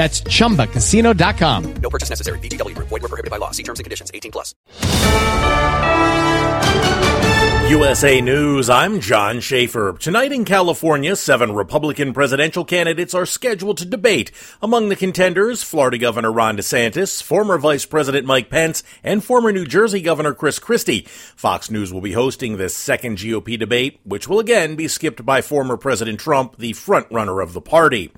That's chumbacasino.com. No purchase necessary. VGW Group. Void were prohibited by law. See terms and conditions. 18 plus. USA News, I'm John Schaefer. Tonight in California, seven Republican presidential candidates are scheduled to debate. Among the contenders, Florida Governor Ron DeSantis, former Vice President Mike Pence, and former New Jersey Governor Chris Christie. Fox News will be hosting this second GOP debate, which will again be skipped by former President Trump, the frontrunner of the party.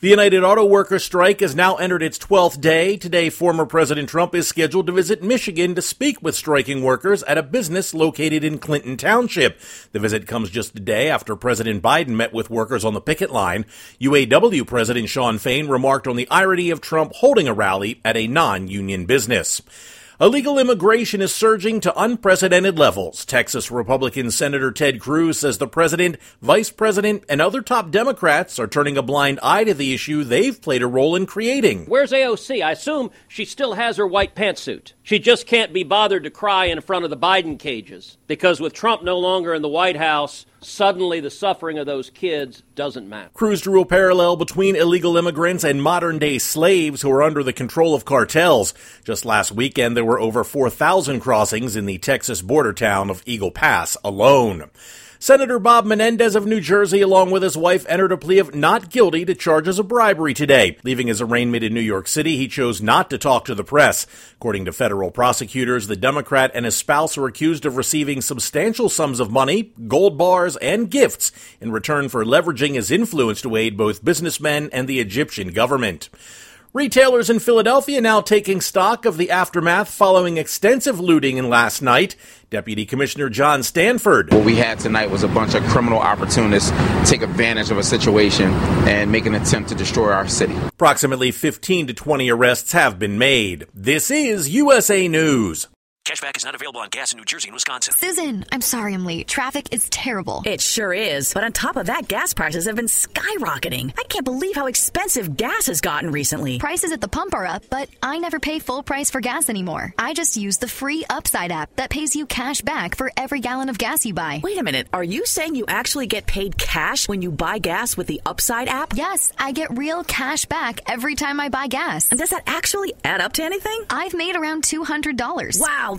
The United Auto Workers strike has now entered its 12th day. Today, former President Trump is scheduled to visit Michigan to speak with striking workers at a business located in Clinton Township. The visit comes just a day after President Biden met with workers on the picket line. UAW President Shawn Fain remarked on the irony of Trump holding a rally at a non-union business. Illegal immigration is surging to unprecedented levels. Texas Republican Senator Ted Cruz says the president, vice president, and other top Democrats are turning a blind eye to the issue they've played a role in creating. Where's AOC? I assume she still has her white pantsuit. She just can't be bothered to cry in front of the Biden cages because with Trump no longer in the White House, suddenly the suffering of those kids doesn't matter. Cruz drew a parallel between illegal immigrants and modern day slaves who are under the control of cartels. Just last weekend, there were over 4,000 crossings in the Texas border town of Eagle Pass alone. Senator Bob Menendez of New Jersey, along with his wife, entered a plea of not guilty to charges of bribery today. Leaving his arraignment in New York City, he chose not to talk to the press. According to federal prosecutors, the Democrat and his spouse are accused of receiving substantial sums of money, gold bars, and gifts in return for leveraging his influence to aid both businessmen and the Egyptian government. Retailers in Philadelphia now taking stock of the aftermath following extensive looting in last night. Deputy Commissioner John Stanford. What we had tonight was a bunch of criminal opportunists take advantage of a situation and make an attempt to destroy our city. Approximately 15 to 20 arrests have been made. This is USA News. Cashback is not available on gas in New Jersey and Wisconsin. Susan, I'm sorry I'm late. Traffic is terrible. It sure is. But on top of that, gas prices have been skyrocketing. I can't believe how expensive gas has gotten recently. Prices at the pump are up, but I never pay full price for gas anymore. I just use the free Upside app that pays you cash back for every gallon of gas you buy. Wait a minute. Are you saying you actually get paid cash when you buy gas with the Upside app? Yes, I get real cash back every time I buy gas. And does that actually add up to anything? I've made around $200. Wow,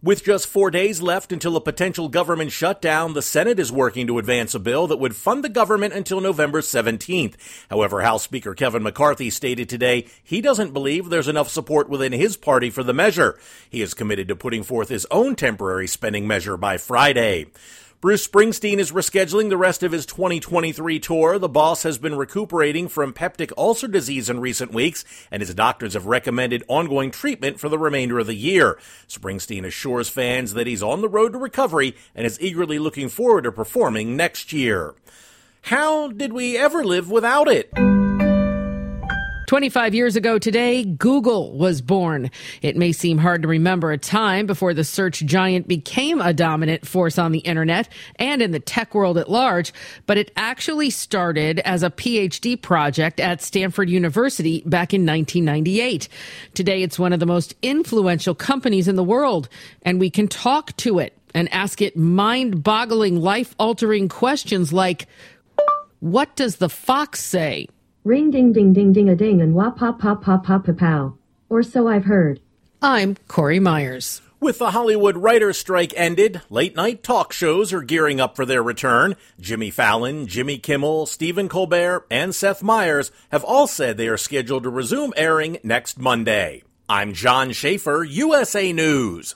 With just four days left until a potential government shutdown, the Senate is working to advance a bill that would fund the government until November 17th. However, House Speaker Kevin McCarthy stated today he doesn't believe there's enough support within his party for the measure. He is committed to putting forth his own temporary spending measure by Friday. Bruce Springsteen is rescheduling the rest of his 2023 tour. The boss has been recuperating from peptic ulcer disease in recent weeks, and his doctors have recommended ongoing treatment for the remainder of the year. Springsteen assures fans that he's on the road to recovery and is eagerly looking forward to performing next year. How did we ever live without it? 25 years ago today, Google was born. It may seem hard to remember a time before the search giant became a dominant force on the internet and in the tech world at large, but it actually started as a PhD project at Stanford University back in 1998. Today, it's one of the most influential companies in the world, and we can talk to it and ask it mind boggling, life altering questions like, What does the fox say? Ring ding ding ding ding a ding and wah pop pop pop pop a pow. Or so I've heard. I'm Corey Myers. With the Hollywood writers' strike ended, late night talk shows are gearing up for their return. Jimmy Fallon, Jimmy Kimmel, Stephen Colbert, and Seth Meyers have all said they are scheduled to resume airing next Monday. I'm John Schaefer, USA News.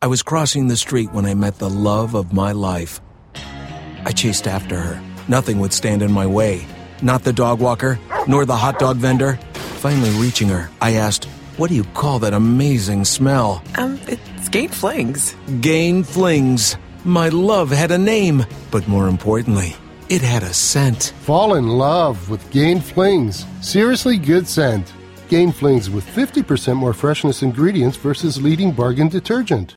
I was crossing the street when I met the love of my life. I chased after her. Nothing would stand in my way. Not the dog walker, nor the hot dog vendor. Finally reaching her, I asked, What do you call that amazing smell? Um, it's Gain Flings. Gain Flings. My love had a name, but more importantly, it had a scent. Fall in love with Gain Flings. Seriously good scent. Gain Flings with 50% more freshness ingredients versus leading bargain detergent.